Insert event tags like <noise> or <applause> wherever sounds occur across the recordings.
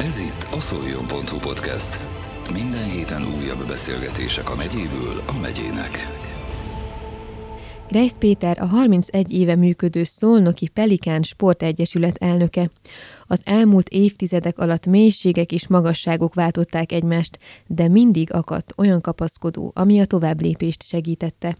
Ez itt a szoljon.hu podcast. Minden héten újabb beszélgetések a megyéből a megyének. Grejsz Péter a 31 éve működő Szolnoki Pelikán Sportegyesület elnöke. Az elmúlt évtizedek alatt mélységek és magasságok váltották egymást, de mindig akadt olyan kapaszkodó, ami a továbblépést segítette.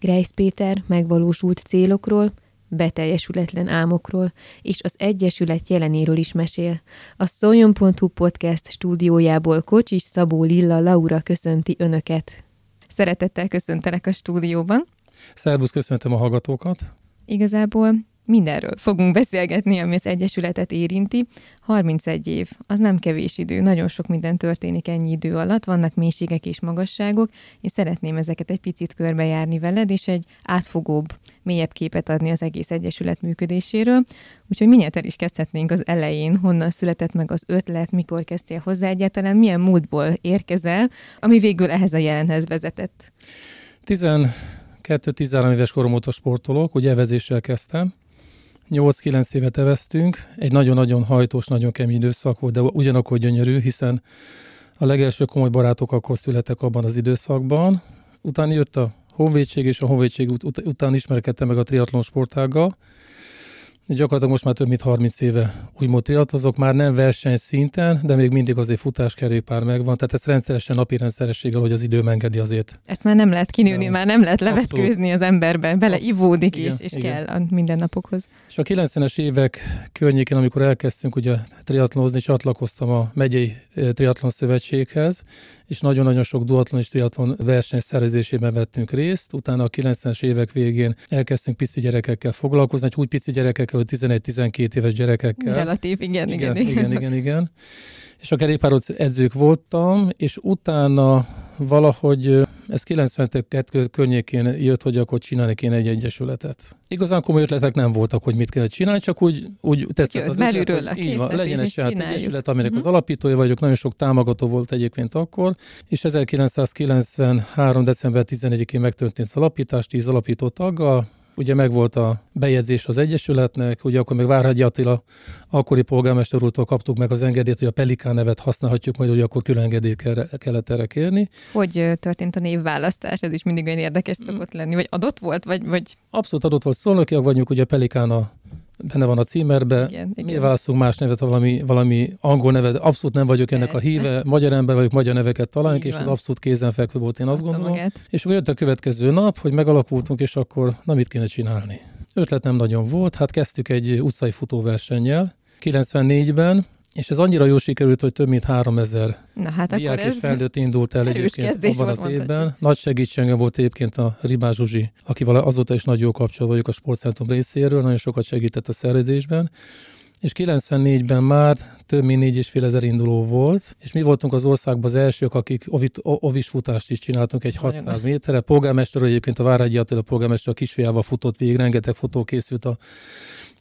Grejsz Péter megvalósult célokról, beteljesületlen álmokról és az Egyesület jelenéről is mesél. A Szoljon.hu podcast stúdiójából Kocsis Szabó Lilla Laura köszönti Önöket. Szeretettel köszöntelek a stúdióban. Szerbusz, köszöntöm a hallgatókat. Igazából mindenről fogunk beszélgetni, ami az Egyesületet érinti. 31 év, az nem kevés idő, nagyon sok minden történik ennyi idő alatt, vannak mélységek és magasságok, és szeretném ezeket egy picit körbejárni veled, és egy átfogóbb, mélyebb képet adni az egész Egyesület működéséről. Úgyhogy minél el is kezdhetnénk az elején, honnan született meg az ötlet, mikor kezdtél hozzá egyáltalán, milyen módból érkezel, ami végül ehhez a jelenhez vezetett. 12-13 éves korom óta sportolok, ugye evezéssel kezdtem, 8-9 évet eveztünk, egy nagyon-nagyon hajtós, nagyon kemény időszak volt, de ugyanakkor gyönyörű, hiszen a legelső komoly barátok akkor születtek abban az időszakban. Utána jött a honvédség, és a honvédség ut- után ismerkedtem meg a triatlon sportággal, Gyakorlatilag most már több mint 30 éve úgymond triatlozok, már nem verseny szinten, de még mindig azért futáskerékpár megvan, tehát ez rendszeresen napi rendszerességgel, hogy az idő engedi azért. Ezt már nem lehet kinőni, már nem lehet levetkőzni az emberbe, beleivódik is, és igen. kell a mindennapokhoz. És a 90-es évek környékén, amikor elkezdtünk ugye triatlonozni, csatlakoztam a megyei triatlon szövetséghez, és nagyon-nagyon sok duatlon és triatlon verseny szervezésében vettünk részt. Utána a 90-es évek végén elkezdtünk pici gyerekekkel foglalkozni, egy úgy pici gyerekekkel, hogy 11-12 éves gyerekekkel. Relatív, igen, igen, igen, igen, igen, igen. És a kerékpáros edzők voltam, és utána valahogy ez 92 környékén jött, hogy akkor csinálni kéne egy egyesületet. Igazán komoly ötletek nem voltak, hogy mit kell csinálni, csak úgy, úgy tetszett az ötlet, hogy így van, legyen egy saját egyesület, aminek uh-huh. az alapítója vagyok, nagyon sok támogató volt egyébként akkor, és 1993. december 11-én megtörtént az alapítás, 10 alapító taggal, Ugye megvolt a bejegyzés az Egyesületnek, ugye akkor még Várhagyi Attila akkori polgármester úrtól kaptuk meg az engedélyt, hogy a Pelikán nevet használhatjuk, majd hogy akkor külön engedélyt kellett erre kérni. Hogy történt a névválasztás? Ez is mindig olyan érdekes szokott lenni, vagy adott volt, vagy... vagy... Abszolút adott volt. Szolnokiak vagyunk, ugye Pelikán a benne van a címerbe. Igen, Miért igen. választunk más nevet, valami, valami angol nevet? Abszolút nem vagyok ennek Persze. a híve. Magyar ember vagyok, magyar neveket találunk, és az abszolút kézenfekvő volt, én azt Adta gondolom. Magát. És akkor jött a következő nap, hogy megalakultunk, és akkor na mit kéne csinálni. Ötlet nem nagyon volt, hát kezdtük egy utcai futóversennyel. 94-ben és ez annyira jó sikerült, hogy több mint 3000 Na, hát diák és felnőtt indult el egyébként abban az évben. Mondhatjuk. Nagy segítségem volt egyébként a Ribás Zsuzsi, akivel azóta is nagy jó kapcsolat vagyok a sportcentrum részéről, nagyon sokat segített a szervezésben. És 94-ben már több mint négy és fél ezer induló volt, és mi voltunk az országban az elsők, akik ovis futást is csináltunk egy 600 méterre. Polgármester egyébként a Várhegyi Attila polgármester a kisfiával futott végig, rengeteg fotó készült a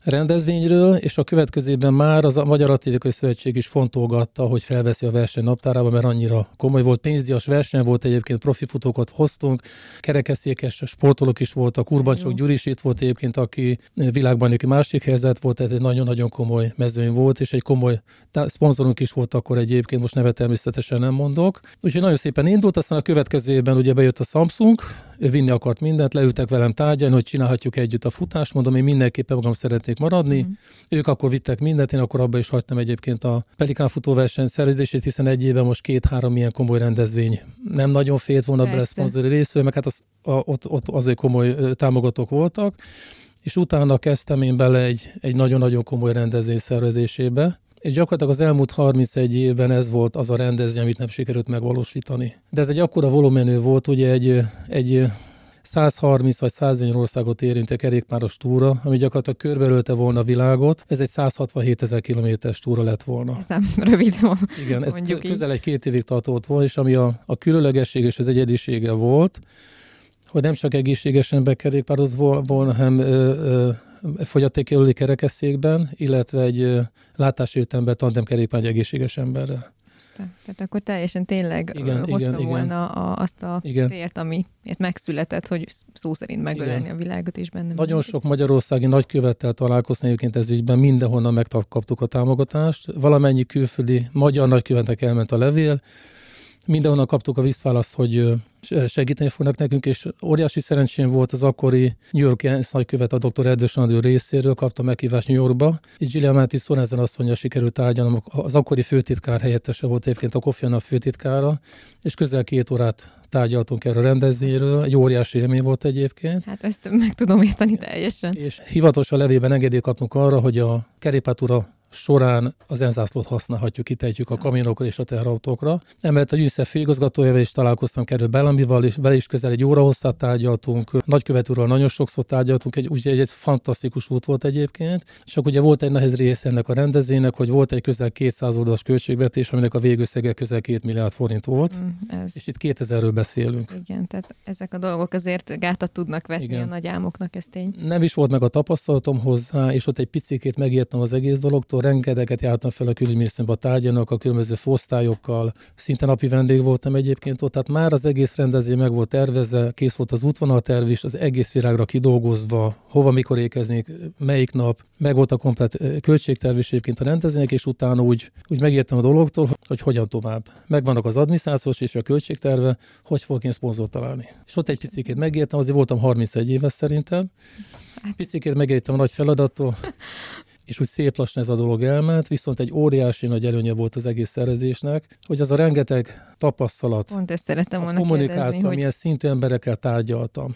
rendezvényről, és a következőben már az a Magyar Atlétikai Szövetség is fontolgatta, hogy felveszi a verseny naptárába, mert annyira komoly volt. Pénzdias verseny volt, egyébként profi futókat hoztunk, kerekesszékes sportolók is voltak, Urbancsok Gyuri is itt volt egyébként, aki világbajnoki másik helyzet volt, tehát egy nagyon-nagyon komoly mezőny volt, és egy komoly szponzorunk is volt akkor egyébként, most nevet természetesen nem mondok. Úgyhogy nagyon szépen indult, aztán a következő évben ugye bejött a Samsung, vinni akart mindent, leültek velem tárgyalni, hogy csinálhatjuk együtt a futást, mondom, én mindenképpen magam szeretnék maradni. Mm. Ők akkor vittek mindent, én akkor abba is hagytam egyébként a Pelikán futóverseny szervezését, hiszen egy éve most két-három ilyen komoly rendezvény. Nem nagyon félt volna bele szponzori részről, meg hát az, a, ott, ott azért komoly támogatók voltak. És utána kezdtem én bele egy, egy nagyon-nagyon komoly rendezvény szervezésébe, és gyakorlatilag az elmúlt 31 évben ez volt az a rendezvény, amit nem sikerült megvalósítani. De ez egy akkora volumenű volt, ugye egy, egy 130 vagy 140 országot érintő kerékpáros túra, ami gyakorlatilag körbeölte volna a világot. Ez egy 167 ezer kilométeres túra lett volna. Ez nem rövid. Igen, ez közel egy két évig tartott volna, és ami a, a különlegesség és az egyedisége volt, hogy nem csak egészséges ember kerékpároz volna, hanem ö, ö, fogyatékjelöli kerekesszékben, illetve egy látási ember tandem kerékpár egy egészséges emberrel. Tehát akkor teljesen tényleg igen, hozta igen, volna igen. A, azt a igen. célt, ami megszületett, hogy szó szerint megölelni igen. a világot, és benne Nagyon mindenki. sok magyarországi nagykövettel találkoztam egyébként ez ügyben, mindenhonnan megkaptuk a támogatást. Valamennyi külföldi magyar nagykövetnek elment a levél, mindenhonnan kaptuk a visszaválaszt, hogy segíteni fognak nekünk, és óriási szerencsém volt az akkori New York ENSZ nagykövet a dr. Erdős Andrew részéről, kapta meghívást New Yorkba, és Giuliani Sonezen asszonya sikerült tárgyalnom, az akkori főtitkár helyettese volt egyébként a Kofi Annan főtitkára, és közel két órát tárgyaltunk erről a rendezvényről, egy óriási élmény volt egyébként. Hát ezt meg tudom érteni teljesen. És hivatalos a levében engedélyt kaptunk arra, hogy a kerépátúra során az enzászlót használhatjuk, kitejtjük a kamionokra és a teherautókra. Emellett a UNICEF főigazgatójával is találkoztam Kerül Bellamival, és vele is közel egy óra hosszát tárgyaltunk, nagykövet úrral nagyon sokszor tárgyaltunk, egy, úgyhogy egy fantasztikus út volt egyébként. Csak ugye volt egy nehéz része ennek a rendezvénynek, hogy volt egy közel 200 oldalas költségvetés, aminek a végösszege közel 2 milliárd forint volt, mm, ez... és itt 2000-ről beszélünk. Igen, tehát ezek a dolgok azért gátat tudnak vetni Igen. a nagy álmoknak, ez tény. Nem is volt meg a tapasztalatom hozzá, és ott egy picit megértem az egész dologtól, rengeteget jártam fel a külügyminisztériumba tárgyalnak a különböző fosztályokkal, szinte napi vendég voltam egyébként ott, tehát már az egész rendezvény meg volt tervezve, kész volt az útvonalterv is, az egész világra kidolgozva, hova, mikor ékeznék, melyik nap, meg volt a komplet eh, költségterv is egyébként a rendezvények, és utána úgy, úgy megértem a dologtól, hogy hogyan tovább. Megvannak az adminisztrációs és a költségterve, hogy fogok én szponzort találni. És ott egy picit megértem, azért voltam 31 éves szerintem, picit megértem a nagy feladattól, <laughs> és úgy szép lassan ez a dolog elment, viszont egy óriási nagy előnye volt az egész szervezésnek, hogy az a rengeteg tapasztalat, Pont ezt szeretem a kommunikáció, kérdezni, hogy... milyen szintű emberekkel tárgyaltam.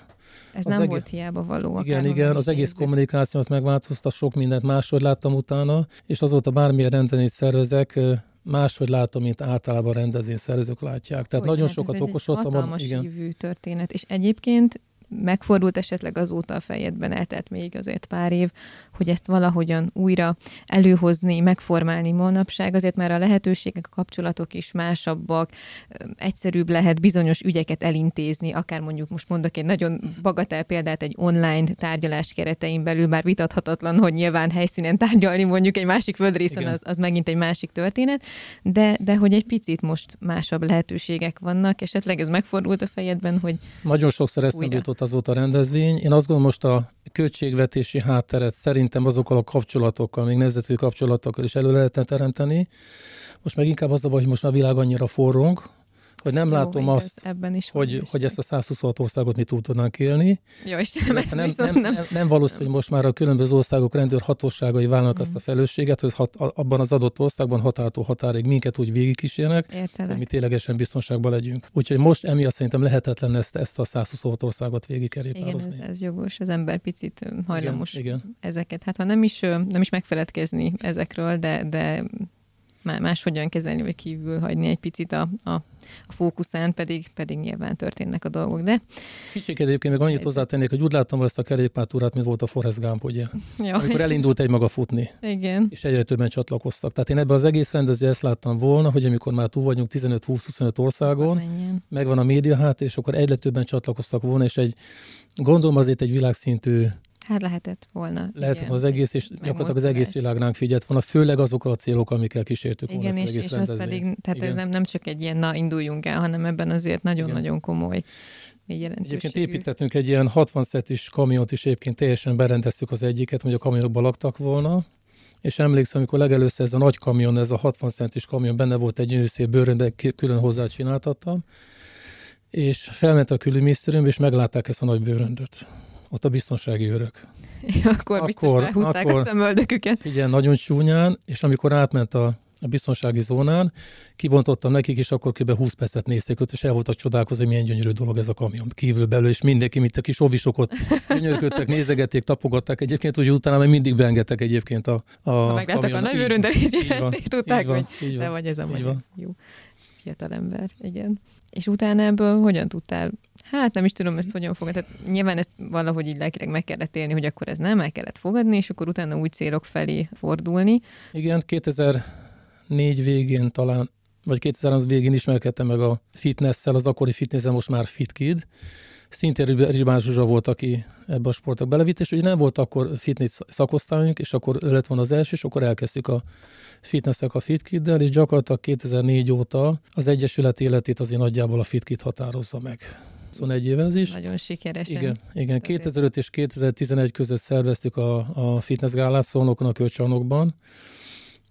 Ez az nem egész... volt hiába való. Igen, igen, az egész nézzük. kommunikációt megváltozta, sok mindent máshogy láttam utána, és azóta bármilyen rendezvényt szervezek, máshogy látom, mint általában rendezvény szervezők látják. Tehát hogy, nagyon hát sokat okosodtam. Ez egy igen. történet, és egyébként megfordult esetleg azóta a fejedben, eltelt még azért pár év, hogy ezt valahogyan újra előhozni, megformálni manapság, azért már a lehetőségek, a kapcsolatok is másabbak, egyszerűbb lehet bizonyos ügyeket elintézni, akár mondjuk most mondok egy nagyon bagatel példát egy online tárgyalás keretein belül, bár vitathatatlan, hogy nyilván helyszínen tárgyalni mondjuk egy másik földrészen, az, az megint egy másik történet, de, de hogy egy picit most másabb lehetőségek vannak, esetleg ez megfordult a fejedben, hogy Nagyon sokszor eszembe jutott azóta a rendezvény. Én azt gondolom, most a költségvetési hátteret szerintem azokkal a kapcsolatokkal, még nemzetközi kapcsolatokkal is elő lehetne teremteni. Most meg inkább az a baj, hogy most a világ annyira forrong, hogy nem Jó, látom azt, ebben is hogy, is. hogy ezt a 126 országot mi túl tudnánk élni. Jó, Istenem, nem, nem, nem, nem, nem valószínű, hogy most már a különböző országok rendőrhatóságai válnak mm. azt a felelősséget, hogy hat, abban az adott országban határtól határig minket úgy végigkísérnek, hogy mi ténylegesen biztonságban legyünk. Úgyhogy most emiatt szerintem lehetetlen ezt, ezt a 126 országot végigkerékpározni. Igen, ez, ez jogos, az ember picit hajlamos igen, igen. ezeket. Hát ha nem is, nem is megfeledkezni ezekről, de, de máshogyan kezelni, vagy kívül hagyni egy picit a, a, a fókuszán, pedig, pedig nyilván történnek a dolgok, de... Kicsit egyébként még annyit hozzátennék, hogy úgy láttam ezt a kerékpártúrát, mint volt a Forrest Gump, ugye? Ja. Amikor elindult egy maga futni. Igen. És egyre többen csatlakoztak. Tehát én ebben az egész rendező ezt láttam volna, hogy amikor már túl vagyunk 15-20-25 országon, megvan a média hát, és akkor egyre többen csatlakoztak volna, és egy gondolom azért egy világszintű Hát lehetett volna. Lehetett igen, az egész, és gyakorlatilag az egész világ ránk figyelt volna, főleg azok a célok, amikkel kísértük volna igen, és, egész és az pedig, tehát igen. ez nem, nem csak egy ilyen, na induljunk el, hanem ebben azért nagyon-nagyon komoly Egyébként építettünk egy ilyen 60 szetis kamiont is, egyébként teljesen berendeztük az egyiket, hogy a kamionokban laktak volna, és emlékszem, amikor legelőször ez a nagy kamion, ez a 60 centis kamion, benne volt egy gyönyörű bőrön, de külön hozzá csináltattam, és felment a külügyminisztérium, és meglátták ezt a nagy bőröndöt ott a biztonsági őrök. <laughs> Ja, akkor, akkor biztos akkor, a szemöldöküket. Igen, nagyon csúnyán, és amikor átment a, a biztonsági zónán, kibontottam nekik, és akkor kb. 20 percet nézték ott, és el voltak csodálkozni, hogy milyen gyönyörű dolog ez a kamion. Kívül belül, és mindenki, mint a kis ovisok ott gyönyörködtek, <laughs> nézegették, tapogatták. Egyébként úgy utána még mindig beengedtek egyébként a, a Ha megláttak a nagy öröndel, <laughs> tudták, hogy te vagy ez a magyar. Jó fiatalember, igen. És utána ebből hogyan tudtál hát nem is tudom ezt hogyan fogadni. Tehát nyilván ezt valahogy így lelkileg meg kellett élni, hogy akkor ez nem, el kellett fogadni, és akkor utána új célok felé fordulni. Igen, 2004 végén talán, vagy 2003 végén ismerkedtem meg a fitness az akkori fitness most már FitKid, szintén Ribán Zsuzsa volt, aki ebbe a sportok belevitt, és ugye nem volt akkor fitness szakosztályunk, és akkor ő lett volna az első, és akkor elkezdtük a fitnessek a FitKiddel, és gyakorlatilag 2004 óta az Egyesület életét azért nagyjából a FitKit határozza meg. 21 éve ez is. Nagyon sikeres. Igen, igen. 2005 és 2011 között szerveztük a, a fitness gálát Szolnokon a Kölcsönokban,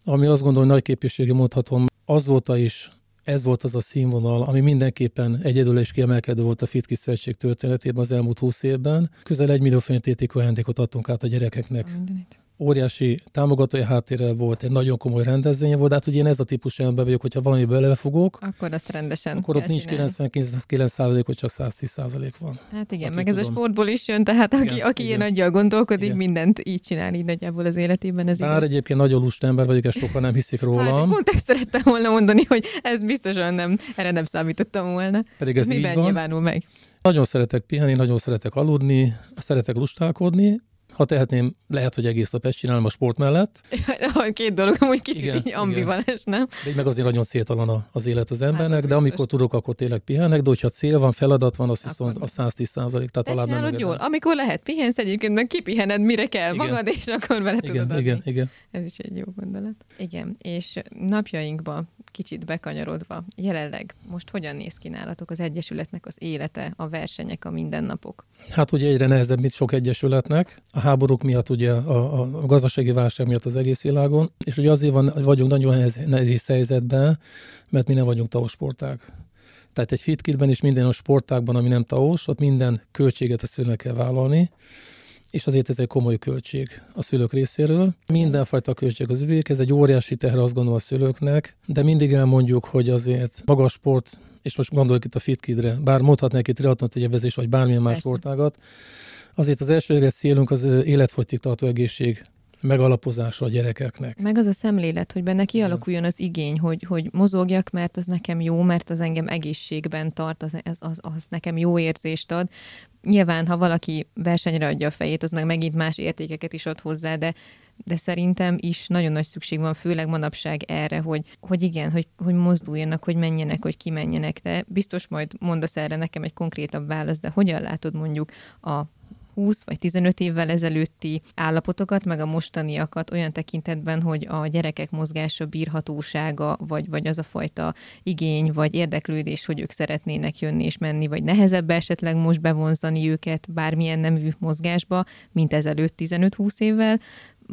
ami azt gondolom, hogy nagy képviségi mondhatom, azóta is ez volt az a színvonal, ami mindenképpen egyedül és kiemelkedő volt a Fit Szövetség történetében az elmúlt 20 évben. Közel egy millió fénytétikű ajándékot adtunk át a gyerekeknek. Mindenit óriási támogatói háttérrel volt, egy nagyon komoly rendezvénye volt, de hát ugye én ez a típusú ember vagyok, hogyha valami belefogok, akkor azt rendesen Akkor ott nincs 99 százalék, hogy csak 110 százalék van. Hát igen, meg tudom. ez a sportból is jön, tehát aki, igen, aki igen. ilyen nagyjal gondolkodik, igen. mindent így csinál így nagyjából az életében. Ez Bár igaz. egyébként nagyon lust ember vagyok, ezt sokan nem hiszik rólam. Hát, pont ezt szerettem volna mondani, hogy ez biztosan nem, erre nem számítottam volna. Pedig ez, miben nyilvánul meg? Nagyon szeretek pihenni, nagyon szeretek aludni, szeretek lustálkodni, ha tehetném, lehet, hogy egész nap ezt csinálom a sport mellett. <laughs> Két dolog, amúgy kicsit igen, így ambivalens, nem? De meg azért nagyon céltalan az élet az embernek, hát, de amikor tudok, akkor tényleg pihenek, de hogyha cél van, feladat van, az viszont a 110 százalék, tehát alá nem jól. Amikor lehet, pihensz egyébként, meg kipihened, mire kell igen. magad, és akkor vele igen, tudod igen, adni. igen. Ez is egy jó gondolat. Igen, és napjainkban kicsit bekanyarodva, jelenleg most hogyan néz ki nálatok az Egyesületnek az élete, a versenyek, a mindennapok? Hát ugye egyre nehezebb, mint sok egyesületnek. A háborúk miatt, ugye a, a gazdasági válság miatt az egész világon, és ugye azért van, vagyunk nagyon nehéz, nehéz helyzetben, mert mi nem vagyunk tausporták. Tehát egy fitkitben és minden a sportákban, ami nem taos, ott minden költséget a szülőnek kell vállalni, és azért ez egy komoly költség a szülők részéről. Mindenfajta költség az üvég, ez egy óriási teher azt gondolom a szülőknek, de mindig elmondjuk, hogy azért magas sport, és most gondolok itt a fitkidre, bár mondhatnánk itt triatlon tegyevezés, vagy bármilyen más sportágat, azért az első célunk az életfogytig tartó egészség megalapozása a gyerekeknek. Meg az a szemlélet, hogy benne kialakuljon az igény, hogy, hogy mozogjak, mert az nekem jó, mert az engem egészségben tart, az, az, az, az nekem jó érzést ad. Nyilván, ha valaki versenyre adja a fejét, az meg megint más értékeket is ad hozzá, de de szerintem is nagyon nagy szükség van, főleg manapság erre, hogy, hogy igen, hogy, hogy mozduljanak, hogy menjenek, hogy kimenjenek. De biztos majd mondasz erre nekem egy konkrétabb választ, de hogyan látod mondjuk a 20 vagy 15 évvel ezelőtti állapotokat, meg a mostaniakat olyan tekintetben, hogy a gyerekek mozgása bírhatósága, vagy, vagy az a fajta igény, vagy érdeklődés, hogy ők szeretnének jönni és menni, vagy nehezebb esetleg most bevonzani őket bármilyen nemű mozgásba, mint ezelőtt 15-20 évvel,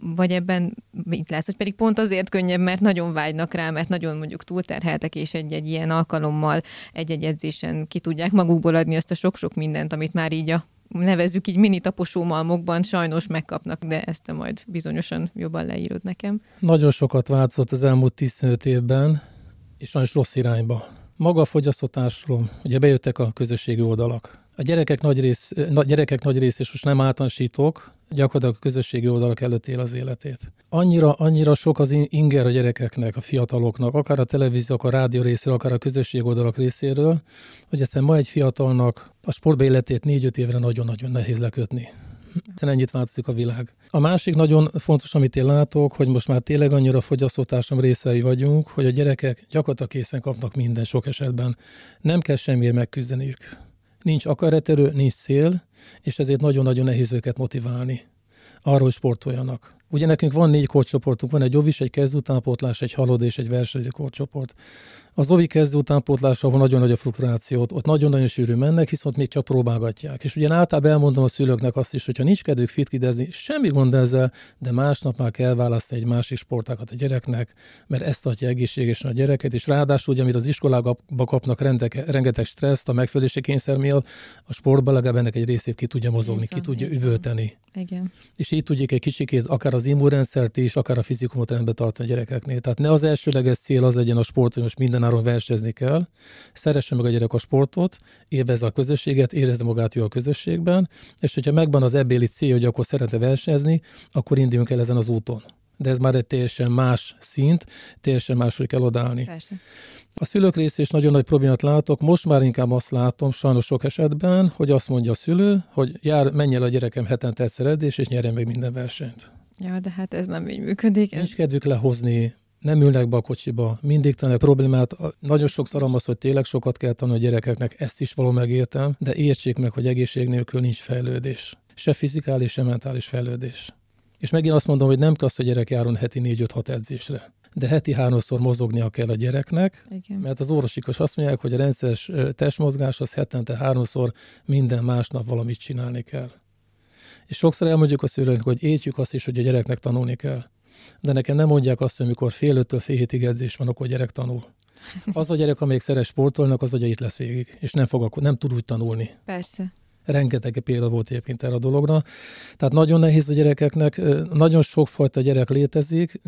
vagy ebben mit lesz, hogy pedig pont azért könnyebb, mert nagyon vágynak rá, mert nagyon mondjuk túlterheltek, és egy-egy ilyen alkalommal, egy-egy edzésen ki tudják magukból adni azt a sok-sok mindent, amit már így a nevezzük így mini taposómalmokban sajnos megkapnak, de ezt te majd bizonyosan jobban leírod nekem. Nagyon sokat változott az elmúlt 15 évben, és sajnos rossz irányba. Maga a fogyasztotásról, ugye bejöttek a közösségi oldalak. A gyerekek nagy rész, a gyerekek nagy rész, és most nem általánosítok, gyakorlatilag a közösségi oldalak előtt él az életét. Annyira, annyira sok az inger a gyerekeknek, a fiataloknak, akár a televízió, akár a rádió részéről, akár a közösségi oldalak részéről, hogy egyszerűen ma egy fiatalnak a sportba életét négy-öt évre nagyon-nagyon nehéz lekötni. Egyszerűen ennyit változik a világ. A másik nagyon fontos, amit én látok, hogy most már tényleg annyira fogyasztótársam részei vagyunk, hogy a gyerekek gyakorlatilag készen kapnak minden sok esetben. Nem kell semmiért megküzdeniük. Nincs akaraterő, nincs cél, és ezért nagyon-nagyon nehéz őket motiválni arról, hogy sportoljanak. Ugye nekünk van négy korcsoportunk, van egy ovis, egy kezdutánpótlás, egy halod és egy versenyző korcsoport. Az ovi kezdő utánpótlásra van nagyon nagy a fluktuációt, ott nagyon-nagyon sűrű mennek, hisz még csak próbálgatják. És ugye általában elmondom a szülőknek azt is, hogyha nincs kedvük fitkidezni, semmi gond ezzel, de másnap már kell választani egy másik sportákat a gyereknek, mert ezt tartja egészségesen a gyereket, és ráadásul, ugye, amit az iskolába kapnak rendeke, rengeteg stresszt a megfelelési kényszer miatt, a sportban legalább ennek egy részét ki tudja mozogni, ki tudja üvölteni. Igen. És így tudjuk egy kicsikét akár az immunrendszert is, akár a fizikumot rendbe tartani a gyerekeknél. Tehát ne az elsőleges cél az legyen a sport, hogy most minden áron versezni kell. Szeresse meg a gyerek a sportot, élvezze a közösséget, érezze magát jó a közösségben, és hogyha megvan az ebbéli cél, hogy akkor szeretne versenyezni, akkor induljunk el ezen az úton. De ez már egy teljesen más szint, teljesen máshogy kell odállni. Persze. A szülők részé is nagyon nagy problémát látok. Most már inkább azt látom, sajnos sok esetben, hogy azt mondja a szülő, hogy jár, menj el a gyerekem hetente egyszer edzés, és nyerjen meg minden versenyt. Ja, de hát ez nem így működik. Nincs kedvük lehozni nem ülnek be a kocsiba, mindig tanulnak problémát. Nagyon sokszor az, hogy tényleg sokat kell tanulni a gyerekeknek, ezt is való megértem, de értsék meg, hogy egészség nélkül nincs fejlődés. Se fizikális, se mentális fejlődés. És megint azt mondom, hogy nem kell azt, hogy gyerek járjon heti 4-5-6 edzésre de heti háromszor mozognia kell a gyereknek, Igen. mert az orvosikos azt mondják, hogy a rendszeres testmozgás az hetente háromszor minden másnap valamit csinálni kell. És sokszor elmondjuk a szülőnek, hogy értjük azt is, hogy a gyereknek tanulni kell. De nekem nem mondják azt, hogy amikor fél öttől fél hétig edzés van, akkor a gyerek tanul. Az a gyerek, amelyik szeret sportolnak, az, hogy itt lesz végig, és nem, fog, nem tud úgy tanulni. Persze. Rengeteg példa volt egyébként erre a dologra. Tehát nagyon nehéz a gyerekeknek, nagyon sokfajta gyerek létezik,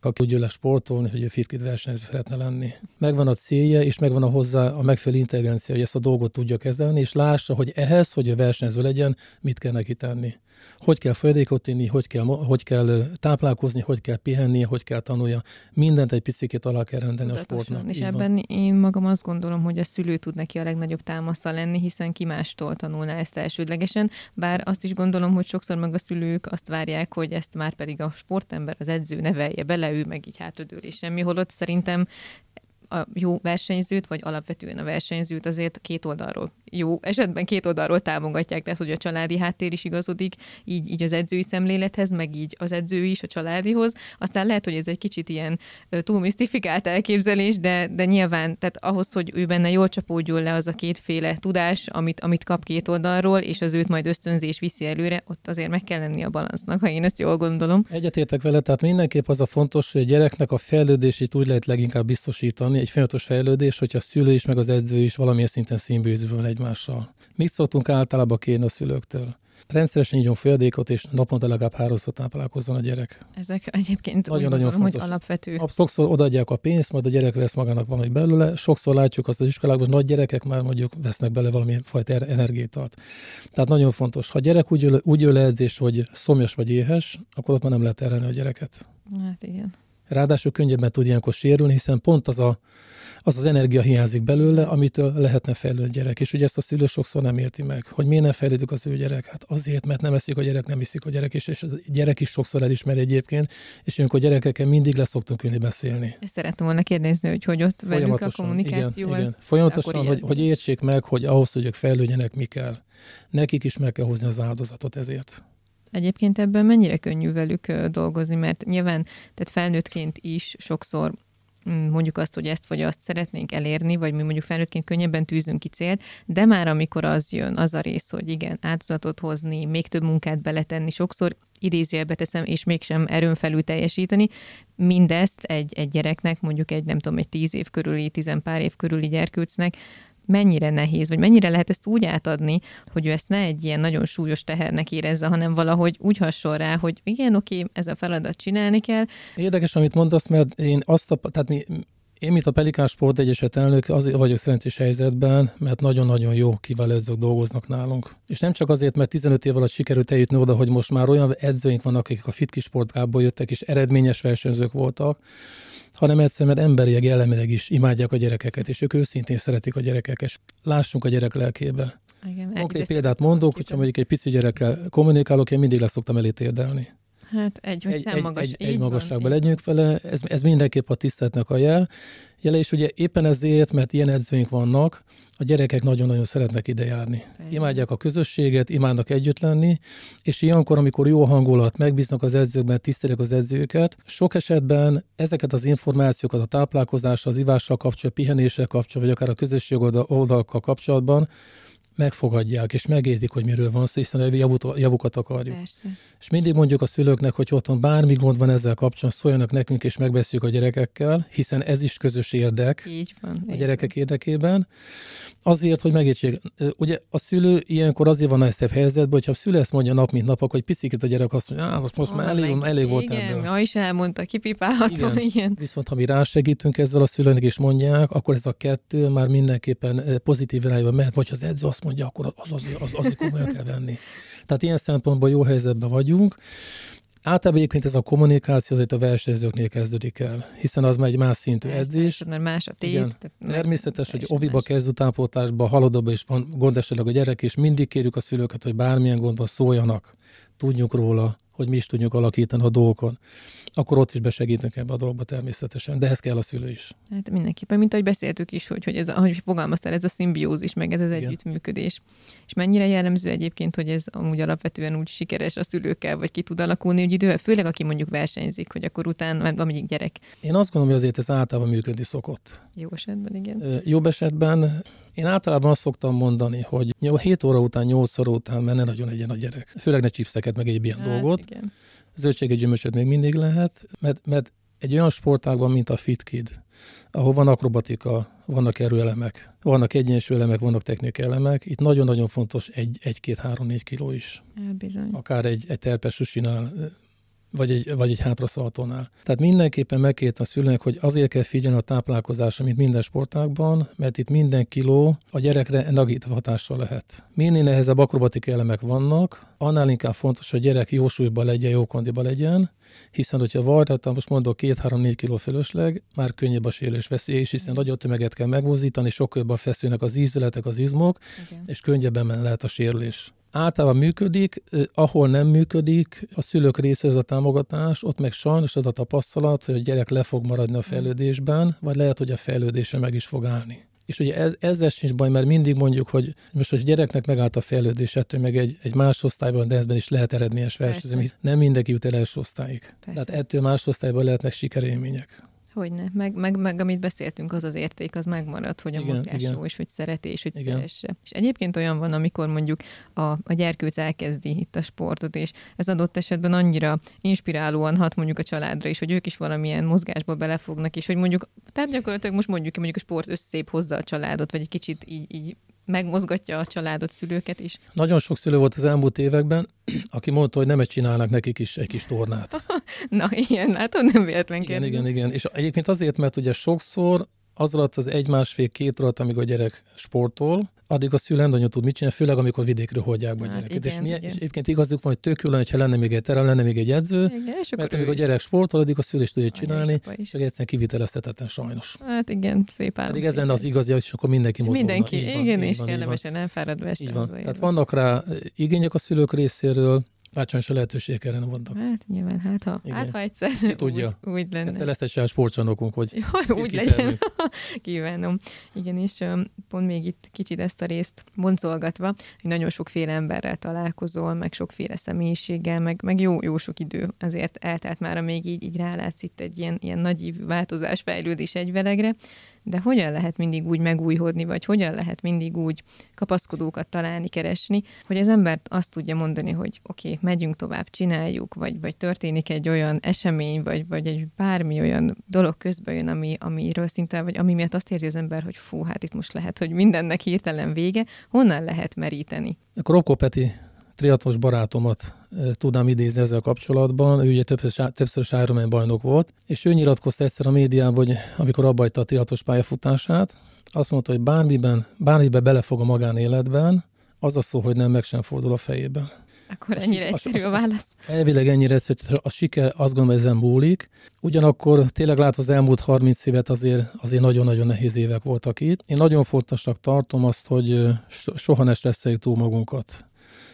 aki úgy lesz sportolni, hogy ő fitkit versenyző szeretne lenni. Megvan a célja, és megvan a hozzá a megfelelő intelligencia, hogy ezt a dolgot tudja kezelni, és lássa, hogy ehhez, hogy a versenyző legyen, mit kell neki tenni hogy kell folyadékot inni, hogy kell, hogy kell táplálkozni, hogy kell pihenni, hogy kell tanulja. Mindent egy picit alá kell rendelni Tudatosan. a sportnak. És Így ebben van. én magam azt gondolom, hogy a szülő tud neki a legnagyobb támasza lenni, hiszen ki mástól tanulná ezt elsődlegesen, bár azt is gondolom, hogy sokszor meg a szülők azt várják, hogy ezt már pedig a sportember, az edző nevelje bele, ő meg így hátradől és semmi, holott szerintem a jó versenyzőt, vagy alapvetően a versenyzőt azért két oldalról jó esetben két oldalról támogatják, tehát hogy a családi háttér is igazodik, így, így az edzői szemlélethez, meg így az edző is a családihoz. Aztán lehet, hogy ez egy kicsit ilyen túl misztifikált elképzelés, de, de nyilván, tehát ahhoz, hogy ő benne jól csapódjon le az a kétféle tudás, amit, amit kap két oldalról, és az őt majd ösztönzés viszi előre, ott azért meg kell lenni a balansznak, ha én ezt jól gondolom. Egyetértek vele, tehát mindenképp az a fontos, hogy a gyereknek a fejlődését úgy lehet leginkább biztosítani, egy folyamatos fejlődés, hogyha a szülő is, meg az edző is valamilyen szinten színbőző egy egymással. Mit szoktunk általában kérni a szülőktől? Rendszeresen igyon folyadékot, és naponta legalább háromszor táplálkozzon a gyerek. Ezek egyébként nagyon, nagyon gondolom, fontos. hogy alapvető. Sokszor odaadják a pénzt, majd a gyerek vesz magának valami belőle. Sokszor látjuk azt az iskolákban, hogy nagy gyerekek már mondjuk vesznek bele valami fajta er- energiát. Tehát nagyon fontos. Ha a gyerek úgy, úgy ül edzés, hogy szomjas vagy éhes, akkor ott már nem lehet erre a gyereket. Hát igen. Ráadásul könnyebben tud ilyenkor sérülni, hiszen pont az a az az energia hiányzik belőle, amitől lehetne fejlődni gyerek. És ugye ezt a szülő sokszor nem érti meg, hogy miért nem fejlődik az ő gyerek. Hát azért, mert nem eszik a gyerek, nem iszik a gyerek, és, és a gyerek is sokszor elismeri egyébként, és ilyenkor gyerekekkel mindig le szoktunk ülni beszélni. Ezt szerettem volna kérdezni, hogy hogy ott velük a kommunikáció. Igen, igen. Folyamatosan, hogy, hogy értsék meg, hogy ahhoz, hogy ők fejlődjenek, mi kell. Nekik is meg kell hozni az áldozatot ezért. Egyébként ebben mennyire könnyű velük dolgozni, mert nyilván, tehát felnőttként is sokszor Mm, mondjuk azt, hogy ezt vagy azt szeretnénk elérni, vagy mi mondjuk felnőttként könnyebben tűzünk ki célt, de már amikor az jön, az a rész, hogy igen, áldozatot hozni, még több munkát beletenni, sokszor idézőjelbe teszem, és mégsem erőn felül teljesíteni, mindezt egy, egy gyereknek, mondjuk egy nem tudom, egy tíz év körüli, tizenpár év körüli gyerkőcnek mennyire nehéz, vagy mennyire lehet ezt úgy átadni, hogy ő ezt ne egy ilyen nagyon súlyos tehernek érezze, hanem valahogy úgy hasonl rá, hogy igen, oké, ez a feladat csinálni kell. Érdekes, amit mondasz, mert én azt a, tehát mi, én, mint a Pelikán Sport Egyeset elnök, azért vagyok szerencsés helyzetben, mert nagyon-nagyon jó kiváló edzők dolgoznak nálunk. És nem csak azért, mert 15 év alatt sikerült eljutni oda, hogy most már olyan edzőink vannak, akik a Fitki sportkából jöttek, és eredményes versenyzők voltak, hanem egyszerűen, mert emberileg, jellemileg is imádják a gyerekeket, és ők őszintén szeretik a gyerekeket, és lássunk a gyerek lelkébe. Igen, Konkrét példát mondok, hogyha mondjuk egy pici gyerekkel kommunikálok, én mindig leszoktam elé térdelni. Hát egy, hogy egy, magas. Egy, egy, egy magasságban legyünk vele, ez, ez mindenképp a tiszteletnek a jel. Jele, és ugye éppen ezért, mert ilyen edzőink vannak, a gyerekek nagyon-nagyon szeretnek ide járni. Imádják a közösséget, imádnak együtt lenni, és ilyenkor, amikor jó hangulat, megbíznak az edzőkben, tisztelik az edzőket, sok esetben ezeket az információkat a táplálkozással, az ivással kapcsolatban, pihenéssel kapcsolatban, vagy akár a közösség oldalakkal kapcsolatban megfogadják, és megértik, hogy miről van szó, hiszen a javut, javukat akarjuk. Persze. És mindig mondjuk a szülőknek, hogy otthon bármi gond van ezzel kapcsolatban, szóljanak nekünk, és megbeszéljük a gyerekekkel, hiszen ez is közös érdek így van, a gyerekek van. érdekében. Azért, hogy megértsék. Ugye a szülő ilyenkor azért van nehezebb helyzetben, hogyha a szülő ezt mondja nap mint nap, akkor egy picit a gyerek azt mondja, most, most oh, már elég, meg, elég volt igen, ebből. is elmondta, kipipálhatom, igen. igen. Viszont ha mi rásegítünk ezzel a szülőnek, és mondják, akkor ez a kettő már mindenképpen pozitív irányba mehet, vagy az edző azt mondja, akkor az azért, az, azért komolyan kell venni. Tehát ilyen szempontból jó helyzetben vagyunk. Általában egyébként ez a kommunikáció azért a versenyzőknél kezdődik el, hiszen az már egy más szintű Persze, edzés. Mert más a tét. Igen, természetes, hogy oviba kezd utánpótlásba, haladóba is van gond esetleg a gyerek, és mindig kérjük a szülőket, hogy bármilyen gond van, szóljanak, tudjuk róla, hogy mi is tudjuk alakítani a dolgokon, akkor ott is besegítünk ebbe a dolgba természetesen, de ehhez kell a szülő is. Hát mindenképpen, mint ahogy beszéltük is, hogy, hogy ez, ahogy fogalmaztál, ez a szimbiózis, meg ez az Igen. együttműködés. És mennyire jellemző egyébként, hogy ez amúgy alapvetően úgy sikeres a szülőkkel, vagy ki tud alakulni, hogy idővel, főleg aki mondjuk versenyzik, hogy akkor utána, vagy gyerek. Én azt gondolom, hogy azért ez általában működni szokott. Jó esetben, igen. Jobb esetben én általában azt szoktam mondani, hogy 7 óra után, 8 óra után menne nagyon egyen a gyerek. Főleg ne csipszeket, meg egy ilyen hát, dolgot. Igen. Zöldséget, gyümölcsöt még mindig lehet, mert, mert egy olyan sportágban, mint a FitKid, ahol van akrobatika, vannak erőelemek, vannak egyensúlyelemek, vannak technikai elemek, itt nagyon-nagyon fontos egy, egy két, három, négy kiló is. Bizony. Akár egy, egy terpes susinál vagy egy, vagy egy hátraszaltónál. Tehát mindenképpen megkért a szülőnek, hogy azért kell figyelni a táplálkozásra, mint minden sportágban, mert itt minden kiló a gyerekre negatív hatással lehet. Minél nehezebb akrobatik elemek vannak, annál inkább fontos, hogy a gyerek jó súlyban legyen, jó kondiba legyen, hiszen hogyha van, tehát most mondok 2-3-4 kiló fölösleg, már könnyebb a sérülés veszély is, hiszen nagyobb tömeget kell megmozdítani, sokkal jobban feszülnek az ízületek, az izmok, Igen. és könnyebben lehet a sérülés általában működik, ahol nem működik, a szülők része ez a támogatás, ott meg sajnos az a tapasztalat, hogy a gyerek le fog maradni a fejlődésben, vagy lehet, hogy a fejlődése meg is fog állni. És ugye ez, ezzel sincs baj, mert mindig mondjuk, hogy most, hogy gyereknek megállt a fejlődés, ettől meg egy, egy más osztályban, de ezben is lehet eredményes versenyzni. Nem mindenki jut el első osztályig. Persze. Tehát ettől más osztályban lehetnek sikerélmények. Hogyne, meg, meg, meg amit beszéltünk, az az érték, az megmarad, hogy a igen, mozgás igen. jó, és hogy szereti, és hogy igen. szeresse. És egyébként olyan van, amikor mondjuk a, a gyerkőc elkezdi itt a sportot, és ez adott esetben annyira inspirálóan hat mondjuk a családra is, hogy ők is valamilyen mozgásba belefognak, és hogy mondjuk, tehát gyakorlatilag most mondjuk, mondjuk a sport összép hozza a családot, vagy egy kicsit így, így megmozgatja a családot, szülőket is. Nagyon sok szülő volt az elmúlt években, aki mondta, hogy nem csinálnak nekik is egy kis tornát. <laughs> Na ilyen, hát nem véletlen Igen, igen, igen. És egyébként azért, mert ugye sokszor az alatt az egy-másfél-két alatt, amíg a gyerek sportol, addig a szülő nem tud mit csinálni, főleg amikor vidékről holdják be a hát gyereket. Igen, és, milyen, és egyébként igazuk van, hogy tök jó lenne, ha lenne még egy terem, lenne még egy edző, igen, mert amíg a gyerek sportol, addig a szülő is tudja csinálni, és csak egyszerűen kivitelezhetetlen sajnos. Hát igen, szép állam. Pedig ez lenne az igazi, és akkor mindenki mozogna. Mindenki, igen, és kellemesen elfáradva este. Így van. Tehát vannak rá igények a szülők részéről, Látsányos a lehetőségek erre vannak. Hát nyilván, hát ha, hát, ha egyszer Ki tudja. Úgy, úgy lenne. Ezt lesz egy saját sportcsarnokunk, hogy Jaj, úgy legyen. <laughs> Kívánom. Igen, és um, pont még itt kicsit ezt a részt boncolgatva, hogy nagyon sokféle emberrel találkozol, meg sokféle személyiséggel, meg, meg jó, jó sok idő azért eltelt már, még így, így rálátsz itt egy ilyen, ilyen nagy változás, fejlődés egyvelegre, de hogyan lehet mindig úgy megújhodni, vagy hogyan lehet mindig úgy kapaszkodókat találni, keresni, hogy az ember azt tudja mondani, hogy oké, okay, megyünk tovább, csináljuk, vagy, vagy történik egy olyan esemény, vagy, vagy egy bármi olyan dolog közben jön, ami, amiről szinte, vagy ami miatt azt érzi az ember, hogy fú, hát itt most lehet, hogy mindennek hirtelen vége, honnan lehet meríteni? Akkor Rokko Peti triatlos barátomat tudnám idézni ezzel kapcsolatban. Ő ugye többször, többször Ironman bajnok volt, és ő nyilatkozta egyszer a médiában, hogy amikor abba a triatlos pályafutását, azt mondta, hogy bármiben, bármiben belefog a magánéletben, az a szó, hogy nem meg sem fordul a fejében. Akkor ennyire egyszerű a válasz. Elvileg ennyire egyszerű, a siker azt gondolom, hogy ezen múlik. Ugyanakkor tényleg lát az elmúlt 30 évet azért, azért nagyon-nagyon nehéz évek voltak itt. Én nagyon fontosnak tartom azt, hogy soha ne stresszeljük túl magunkat.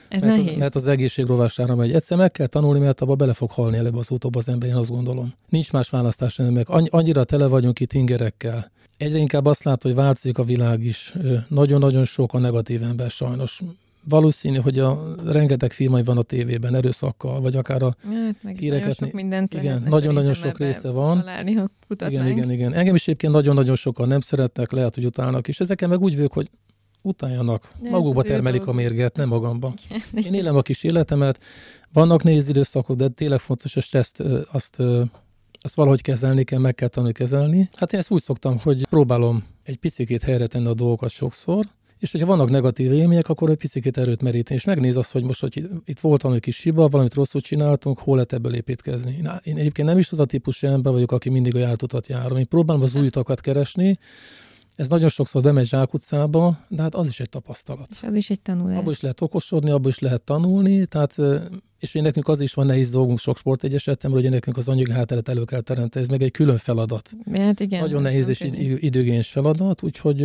Ez mert nehéz. Az, mert az egészség rovására megy. Egyszer meg kell tanulni, mert abba bele fog halni előbb az utóbb az ember, én azt gondolom. Nincs más választás meg. Annyira tele vagyunk itt ingerekkel. Egyre inkább azt lát, hogy változik a világ is. Nagyon-nagyon sok a negatív ember sajnos valószínű, hogy a rengeteg filmai van a tévében erőszakkal, vagy akár a hát, híreket. Nagyon sok mindent igen, nagyon-nagyon sok része van. Találni, ha igen, igen, igen. Engem is egyébként nagyon-nagyon sokan nem szeretnek, lehet, hogy utálnak, és ezeken meg úgy vagyok, hogy utáljanak. Ja, Magukba termelik a mérget, nem magamba. <laughs> Én élem a kis életemet, vannak nehéz időszakok, de tényleg fontos, hogy ezt, azt, azt valahogy kezelni kell, meg kell tanulni kezelni. Hát én ezt úgy szoktam, hogy próbálom egy picit helyre tenni a dolgokat sokszor, és hogyha vannak negatív élmények, akkor egy picit erőt meríteni, és megnéz azt, hogy most, hogy itt volt valami kis hiba, valamit rosszul csináltunk, hol lehet ebből építkezni. Na, én egyébként nem is az a típusú ember vagyok, aki mindig a jártutat járom. Én próbálom az új utakat keresni, ez nagyon sokszor bemegy zsákutcába, de hát az is egy tapasztalat. És az is egy tanulás. Abból is lehet okosodni, abból is lehet tanulni, tehát és hogy nekünk az is van nehéz dolgunk sok sportegyesetemről, hogy nekünk az anyagi hátteret elő kell teremteni, ez meg egy külön feladat. Hát igen. Nagyon nehéz és időgényes feladat, úgyhogy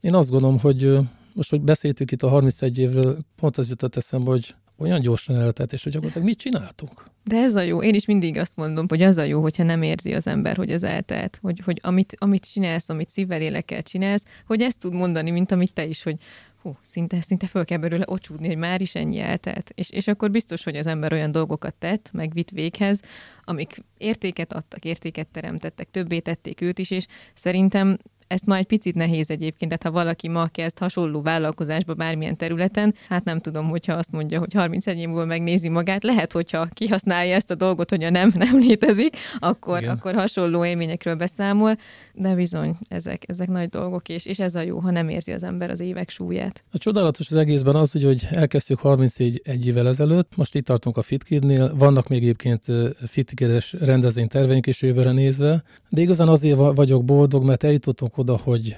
én azt gondolom, hogy most, hogy beszéltük itt a 31 évről, pont az jutott eszembe, hogy olyan gyorsan eltelt, és hogy gyakorlatilag mit csináltunk? De ez a jó. Én is mindig azt mondom, hogy az a jó, hogyha nem érzi az ember, hogy az eltelt. Hogy, hogy amit, amit csinálsz, amit szívvel, élekkel csinálsz, hogy ezt tud mondani, mint amit te is, hogy hú, szinte, szinte föl kell belőle ocsúdni, hogy már is ennyi eltelt. És, és akkor biztos, hogy az ember olyan dolgokat tett, meg vitt véghez, amik értéket adtak, értéket teremtettek, többé tették őt is, és szerintem ezt már egy picit nehéz egyébként, tehát ha valaki ma kezd hasonló vállalkozásba bármilyen területen, hát nem tudom, hogyha azt mondja, hogy 31 év múlva megnézi magát, lehet, hogyha kihasználja ezt a dolgot, hogy a nem <laughs> nem létezik, akkor, akkor hasonló élményekről beszámol, de bizony, ezek, ezek nagy dolgok, és, és ez a jó, ha nem érzi az ember az évek súlyát. A csodálatos az egészben az, hogy elkezdtük 31 egy évvel ezelőtt, most itt tartunk a FitKidnél, vannak még egyébként FitKides rendezvény terveink is jövőre nézve, de igazán azért vagyok boldog, mert eljutottunk oda, hogy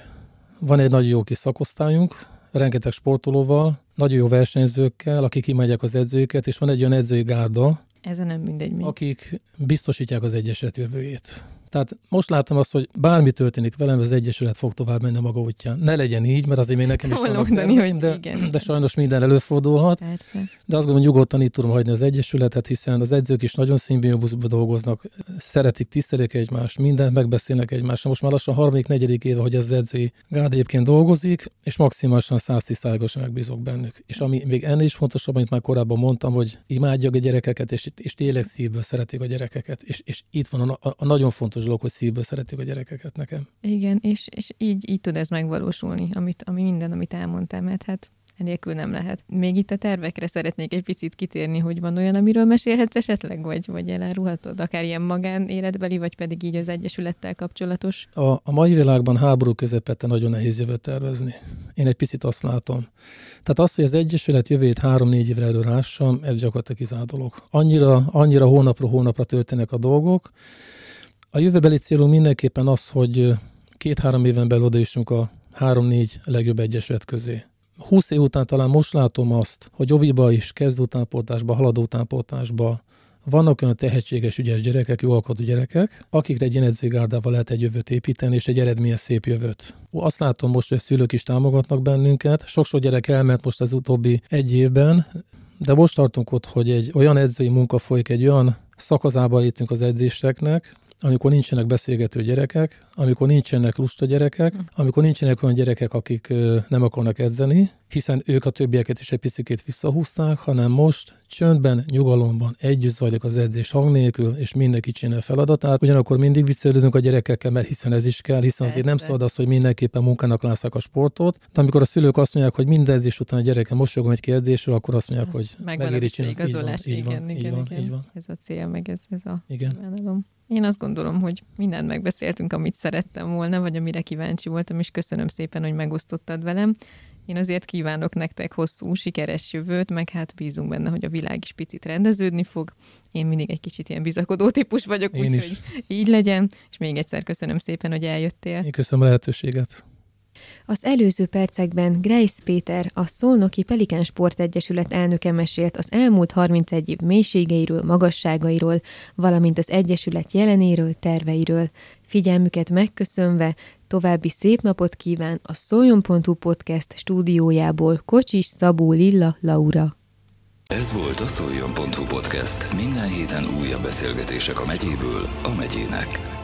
van egy nagyon jó kis szakosztályunk, rengeteg sportolóval, nagyon jó versenyzőkkel, akik imádják az edzőket, és van egy olyan edzői gárda, ez nem mindegy mi. Akik biztosítják az egyeset jövőjét. Tehát most látom azt, hogy bármi történik velem, az Egyesület fog tovább menni a maga útján. Ne legyen így, mert azért még nekem is van mondani, hogy de, igen. de sajnos minden előfordulhat. Persze. De azt gondolom, nyugodtan itt tudom hagyni az Egyesületet, hiszen az edzők is nagyon szimbióbuszban dolgoznak, szeretik, tisztelik egymást, mindent megbeszélnek egymással. Most már lassan harmadik, negyedik éve, hogy az edzői gárd egyébként dolgozik, és maximálisan 110 megbízok bennük. És ami még ennél is fontosabb, amit már korábban mondtam, hogy imádják a gyerekeket, és, és tényleg szívből szeretik a gyerekeket. És, és itt van a, a, a nagyon fontos dolog, hogy szívből szeretik a gyerekeket nekem. Igen, és, és így, így tud ez megvalósulni, amit, ami minden, amit elmondtam, mert hát enélkül nem lehet. Még itt a tervekre szeretnék egy picit kitérni, hogy van olyan, amiről mesélhetsz esetleg, vagy, vagy elárulhatod, akár ilyen magánéletbeli, vagy pedig így az Egyesülettel kapcsolatos? A, a mai világban háború közepette nagyon nehéz jövőt tervezni. Én egy picit azt látom. Tehát az, hogy az Egyesület jövőjét három-négy évre előrássam, ez gyakorlatilag kizárt dolog. Annyira, annyira hónapról hónapra történnek a dolgok, a jövőbeli célunk mindenképpen az, hogy két-három éven belül odajussunk a három-négy legjobb egyesület közé. 20 év után talán most látom azt, hogy Oviba is kezdő utánpótlásba, haladó utánpótlásba vannak olyan tehetséges, ügyes gyerekek, jó alkotó gyerekek, akikre egy edzőgárdával lehet egy jövőt építeni, és egy eredményes szép jövőt. Azt látom most, hogy a szülők is támogatnak bennünket. Sok-sok gyerek elment most az utóbbi egy évben, de most tartunk ott, hogy egy olyan edzői munka folyik, egy olyan szakazába létünk az edzéseknek, amikor nincsenek beszélgető gyerekek, amikor nincsenek lusta gyerekek, hm. amikor nincsenek olyan gyerekek, akik nem akarnak edzeni, hiszen ők a többieket is egy picit visszahúzták, hanem most csöndben, nyugalomban együtt zajlik az edzés hang nélkül, és mindenki csinál feladatát. Ugyanakkor mindig viccelődünk a gyerekekkel, mert hiszen ez is kell, hiszen azért nem szabad az, hogy mindenképpen munkának lásszák a sportot. De amikor a szülők azt mondják, hogy minden edzés után a gyereke mosolyogom egy kérdésről, akkor azt mondják, hogy megéri csinálni. Van, így van, igen, így van, igen. Így van. Ez a cél, meg ez, ez a igen. Én azt gondolom, hogy mindent megbeszéltünk, amit szerettem volna, vagy amire kíváncsi voltam, és köszönöm szépen, hogy megosztottad velem. Én azért kívánok nektek hosszú, sikeres jövőt, meg hát bízunk benne, hogy a világ is picit rendeződni fog. Én mindig egy kicsit ilyen bizakodó típus vagyok, úgyhogy így legyen. És még egyszer köszönöm szépen, hogy eljöttél. Én köszönöm a lehetőséget. Az előző percekben Grace Péter, a Szolnoki Pelikán Sportegyesület elnöke mesélt az elmúlt 31 év mélységeiről, magasságairól, valamint az Egyesület jelenéről, terveiről. Figyelmüket megköszönve, további szép napot kíván a Szoljon.hu podcast stúdiójából Kocsis Szabó Lilla Laura. Ez volt a Szoljon.hu podcast. Minden héten újabb beszélgetések a megyéből a megyének.